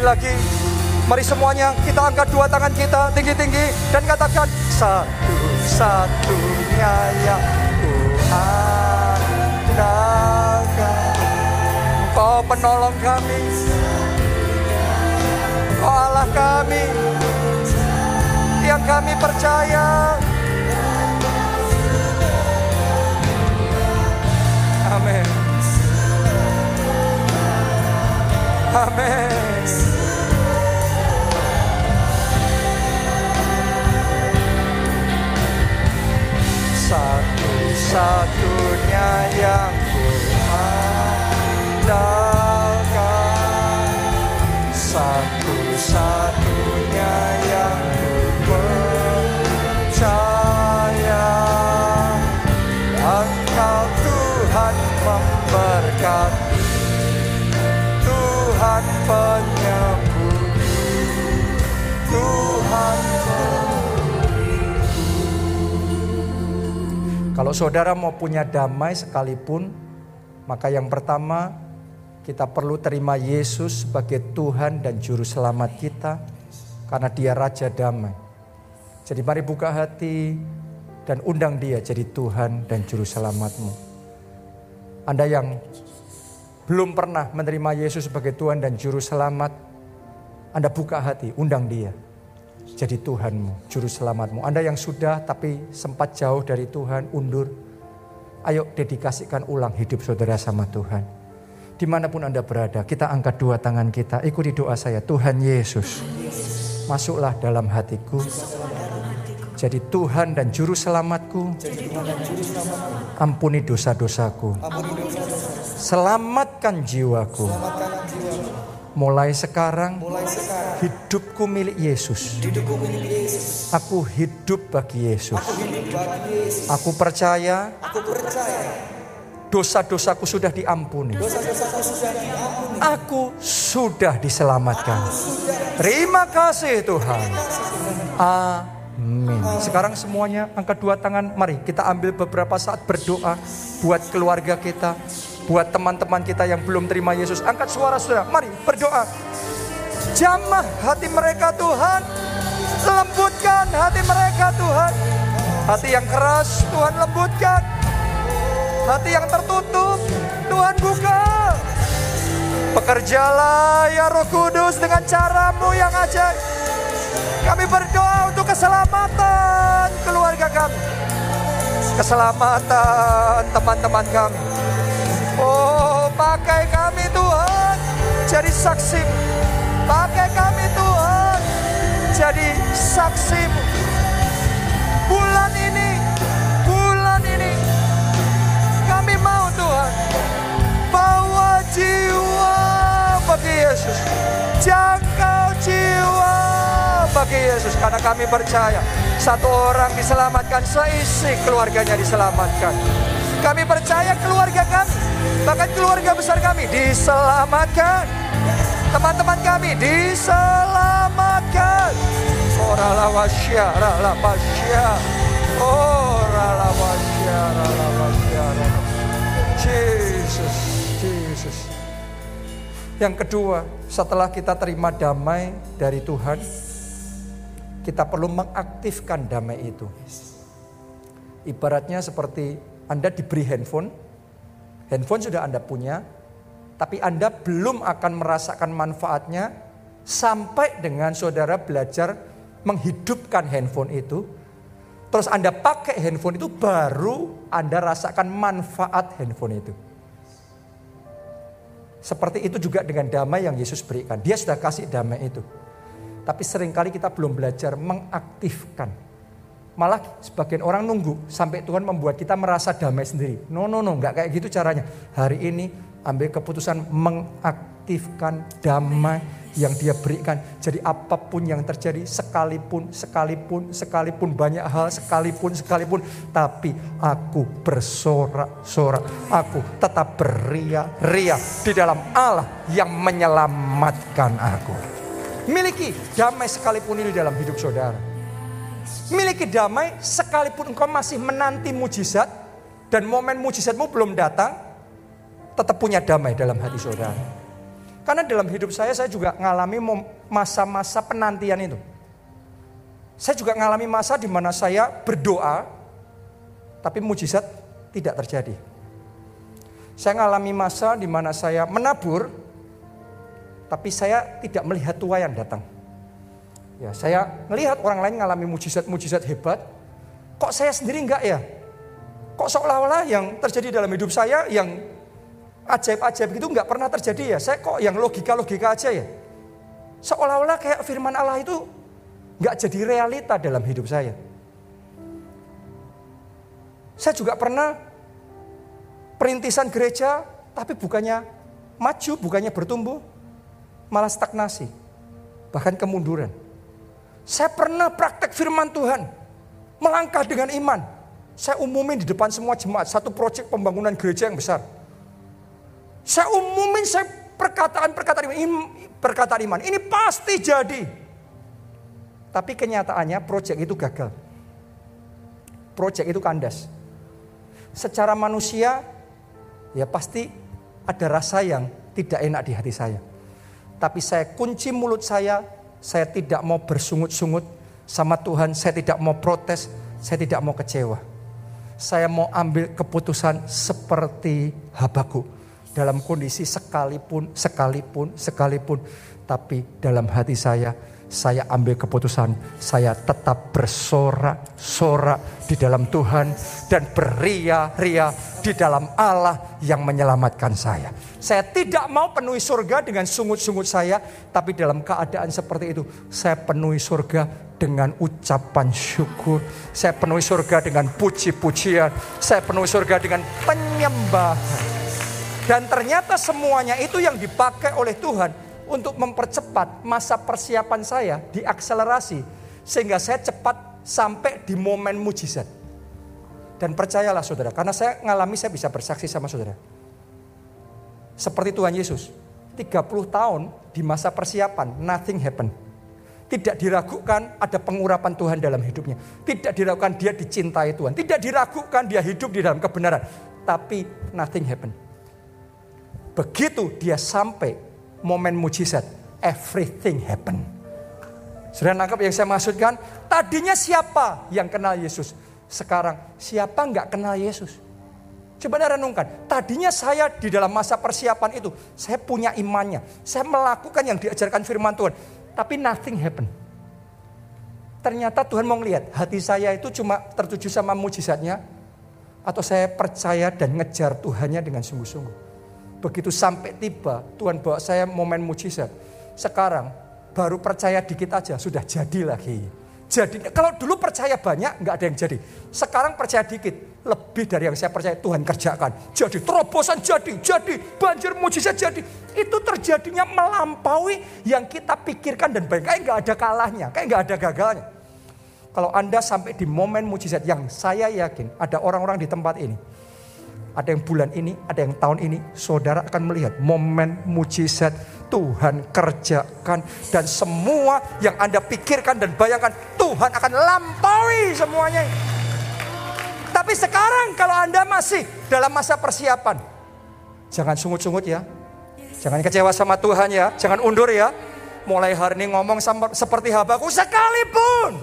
lagi. Mari semuanya kita angkat dua tangan kita tinggi-tinggi dan katakan satu-satunya yang ku andalkan. Kau penolong kami. Kau Allah kami. Yang kami percaya. Amin. Amin. satu-satunya yang kuandalkan, satu-satunya yang kupercaya. Engkau Tuhan memberkati. Tuhan penyembuh. Tuhan penyembuh. Kalau saudara mau punya damai sekalipun, maka yang pertama kita perlu terima Yesus sebagai Tuhan dan Juru Selamat kita, karena Dia Raja Damai. Jadi, mari buka hati dan undang Dia jadi Tuhan dan Juru Selamatmu. Anda yang belum pernah menerima Yesus sebagai Tuhan dan Juru Selamat, Anda buka hati, undang Dia jadi Tuhanmu, Juru Selamatmu. Anda yang sudah tapi sempat jauh dari Tuhan, undur. Ayo dedikasikan ulang hidup saudara sama Tuhan. Di mana pun Anda berada, kita angkat dua tangan kita. Ikuti doa saya, Tuhan Yesus. Masuklah dalam hatiku. Jadi Tuhan dan Juru Selamatku. Ampuni dosa-dosaku. Selamatkan jiwaku. Mulai sekarang, hidupku milik Yesus. Aku hidup bagi Yesus. Aku percaya, dosa-dosaku sudah diampuni. Aku sudah diselamatkan. Terima kasih Tuhan. Amin. Sekarang semuanya angkat dua tangan. Mari kita ambil beberapa saat berdoa buat keluarga kita, Buat teman-teman kita yang belum terima Yesus, angkat suara saudara. Mari berdoa. Jamah hati mereka Tuhan. Lembutkan hati mereka Tuhan. Hati yang keras Tuhan lembutkan. Hati yang tertutup Tuhan buka. Bekerjalah ya roh kudus dengan caramu yang ajaib. Kami berdoa untuk keselamatan keluarga kami. Keselamatan teman-teman kami Oh, pakai kami Tuhan jadi saksi. Pakai kami Tuhan jadi saksi. Bulan ini, bulan ini kami mau Tuhan bawa jiwa bagi Yesus. Jangkau jiwa bagi Yesus karena kami percaya satu orang diselamatkan seisi keluarganya diselamatkan. Kami percaya keluarga kami Bahkan keluarga besar kami diselamatkan. Teman-teman kami diselamatkan. Ora la wasya, la pasya. Ora wasya, la wasya. Jesus, Jesus. Yang kedua, setelah kita terima damai dari Tuhan, kita perlu mengaktifkan damai itu. Ibaratnya seperti Anda diberi handphone, Handphone sudah Anda punya, tapi Anda belum akan merasakan manfaatnya sampai dengan saudara belajar menghidupkan handphone itu. Terus Anda pakai handphone itu baru Anda rasakan manfaat handphone itu. Seperti itu juga dengan damai yang Yesus berikan. Dia sudah kasih damai itu. Tapi sering kali kita belum belajar mengaktifkan Malah sebagian orang nunggu sampai Tuhan membuat kita merasa damai sendiri. No, no, no, nggak kayak gitu caranya. Hari ini ambil keputusan mengaktifkan damai yang dia berikan. Jadi apa pun yang terjadi, sekalipun, sekalipun, sekalipun banyak hal, sekalipun, sekalipun. Tapi aku bersorak-sorak. Aku tetap beria-ria di dalam Allah yang menyelamatkan aku. Miliki damai sekalipun ini dalam hidup saudara. Miliki damai sekalipun engkau masih menanti mujizat dan momen mujizatmu belum datang, tetap punya damai dalam hati saudara. Karena dalam hidup saya saya juga mengalami masa-masa penantian itu. Saya juga mengalami masa di mana saya berdoa tapi mujizat tidak terjadi. Saya mengalami masa di mana saya menabur tapi saya tidak melihat tuayan datang. Ya, saya melihat orang lain mengalami mujizat-mujizat hebat. Kok saya sendiri enggak ya? Kok seolah-olah yang terjadi dalam hidup saya yang ajaib-ajaib gitu enggak pernah terjadi ya? Saya kok yang logika-logika aja ya? Seolah-olah kayak firman Allah itu enggak jadi realita dalam hidup saya. Saya juga pernah perintisan gereja tapi bukannya maju, bukannya bertumbuh, malah stagnasi. Bahkan kemunduran. Saya pernah praktek firman Tuhan. Melangkah dengan iman. Saya umumin di depan semua jemaat. Satu proyek pembangunan gereja yang besar. Saya umumin saya perkataan-perkataan iman, perkataan iman. Ini pasti jadi. Tapi kenyataannya proyek itu gagal. Proyek itu kandas. secara manusia ya pasti ada rasa yang tidak enak di hati saya. Tapi saya kunci mulut saya, saya tidak mau bersungut-sungut sama Tuhan, saya tidak mau protes, saya tidak mau kecewa. Saya mau ambil keputusan seperti Habakuk dalam kondisi sekalipun, sekalipun, sekalipun. Tapi dalam hati saya, saya ambil keputusan. Saya tetap bersorak-sorak di dalam Tuhan. Dan beria-ria di dalam Allah yang menyelamatkan saya. Saya tidak mau penuhi surga dengan sungut-sungut saya. Tapi dalam keadaan seperti itu, saya penuhi surga dengan ucapan syukur. Saya penuhi surga dengan puji-pujian. Saya penuhi surga dengan penyembahan. Dan ternyata semuanya itu yang dipakai oleh Tuhan untuk mempercepat masa persiapan saya diakselerasi. Sehingga saya cepat sampai di momen mujizat. Dan percayalah saudara, karena saya ngalami saya bisa bersaksi sama saudara. Seperti Tuhan Yesus, 30 tahun di masa persiapan, nothing happen. Tidak diragukan ada pengurapan Tuhan dalam hidupnya. Tidak diragukan dia dicintai Tuhan. Tidak diragukan dia hidup di dalam kebenaran. Tapi nothing happen Begitu dia sampai momen mujizat, everything happen. Sudah nangkap yang saya maksudkan? Tadinya siapa yang kenal Yesus? Sekarang siapa nggak kenal Yesus? Coba renungkan, tadinya saya di dalam masa persiapan itu, saya punya imannya, saya melakukan yang diajarkan firman Tuhan, tapi nothing happen. Ternyata Tuhan mau ngelihat hati saya itu cuma tertuju sama mujizatnya, atau saya percaya dan ngejar Tuhannya dengan sungguh-sungguh. Begitu sampai tiba, Tuhan bawa saya momen mujizat. Sekarang baru percaya dikit aja, sudah jadi lagi. Jadi kalau dulu percaya banyak, nggak ada yang jadi. Sekarang percaya dikit, lebih dari yang saya percaya Tuhan kerjakan. Jadi terobosan jadi, jadi banjir mujizat jadi. Itu terjadinya melampaui yang kita pikirkan dan bayangkan. Kayak nggak ada kalahnya, kayak nggak ada gagalnya. Kalau Anda sampai di momen mujizat yang saya yakin ada orang-orang di tempat ini ada yang bulan ini, ada yang tahun ini, saudara akan melihat momen mujizat Tuhan kerjakan. Dan semua yang Anda pikirkan dan bayangkan, Tuhan akan lampaui semuanya. Tapi sekarang kalau Anda masih dalam masa persiapan, jangan sungut-sungut ya. Jangan kecewa sama Tuhan ya, jangan undur ya. Mulai hari ini ngomong sama, seperti habaku sekalipun.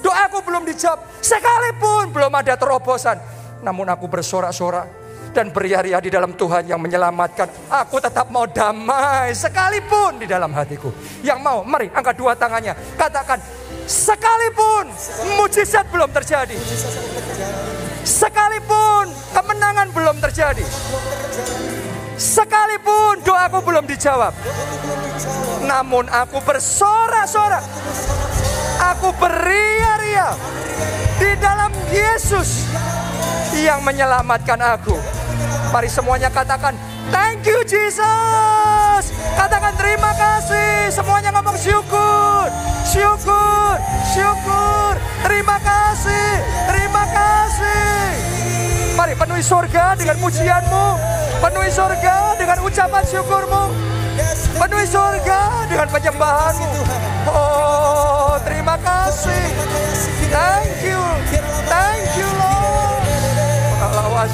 Doaku belum dijawab, sekalipun belum ada terobosan. Namun aku bersorak-sorak, dan beria-ria di dalam Tuhan yang menyelamatkan. Aku tetap mau damai sekalipun di dalam hatiku. Yang mau, mari angkat dua tangannya. Katakan, sekalipun mujizat belum terjadi. Sekalipun kemenangan belum terjadi. Sekalipun doaku belum dijawab. Namun aku bersorak-sorak. Aku beria-ria di dalam Yesus yang menyelamatkan aku. Mari semuanya katakan, thank you Jesus. Katakan terima kasih. Semuanya ngomong syukur, syukur, syukur. Terima kasih, terima kasih. Mari penuhi surga dengan pujianmu. Penuhi surga dengan ucapan syukurmu. Penuhi surga dengan penyembahanmu. Oh, terima kasih. Thank you. Thank you, Lord. Allah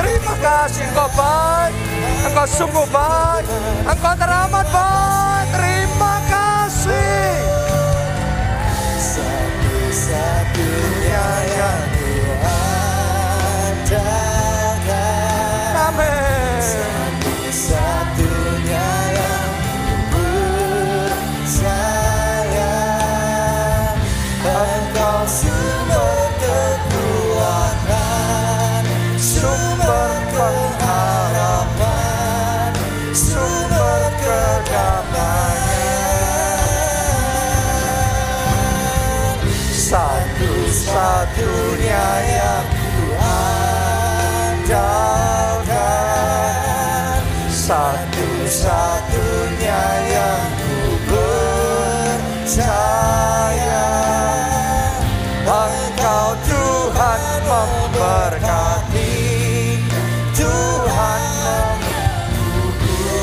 Terima kasih engkau baik, engkau sungguh baik, engkau teramat baik. Terima kasih. Satu-satunya Satu-satunya yang ku percaya Engkau Tuhan memberkati Tuhan membuku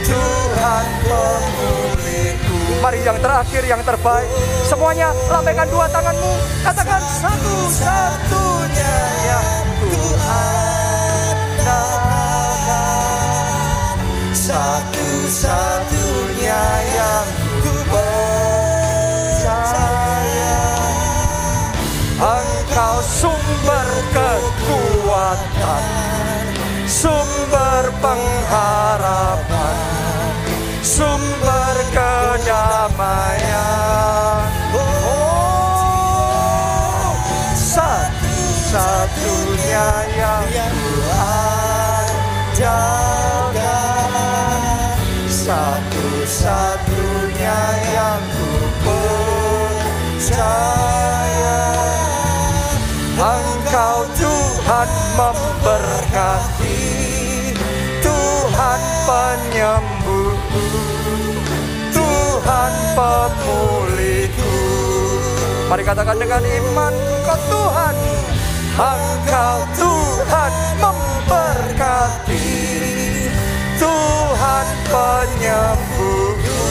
Tuhan pemulihku Mari yang terakhir, yang terbaik. Semuanya lambaikan dua tanganmu. Katakan satu-satunya yang Tuhan Satu-satunya yang ku percaya. Engkau sumber kekuatan Sumber pengharapan Sumber kedamaian. Oh Satu-satunya yang pemulihku Mari katakan dengan iman Engkau Tuhan Engkau Tuhan memberkati. Tuhan penyembuhku.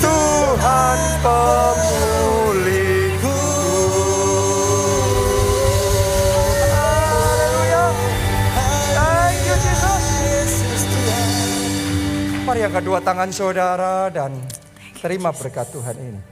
Tuhan pemulihku Haleluya. Thank you Jesus. Mari yang kedua tangan saudara dan terima berkat Tuhan ini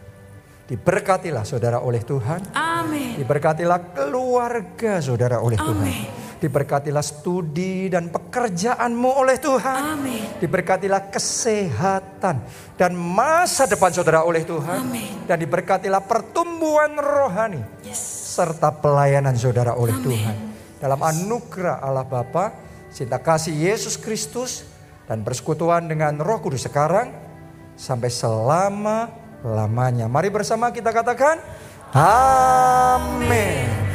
Diberkatilah saudara oleh Tuhan Amin. Diberkatilah keluarga saudara oleh Tuhan. Amin. Diberkatilah studi dan pekerjaanmu oleh Tuhan. Amin. Diberkatilah kesehatan dan masa depan saudara oleh Tuhan. Amin. Dan diberkatilah pertumbuhan rohani Yes. serta pelayanan saudara oleh Tuhan. Dalam anugerah Allah Bapa, cinta kasih Yesus Kristus dan persekutuan dengan Roh Kudus sekarang sampai selama lamanya. Mari bersama kita katakan, Amin.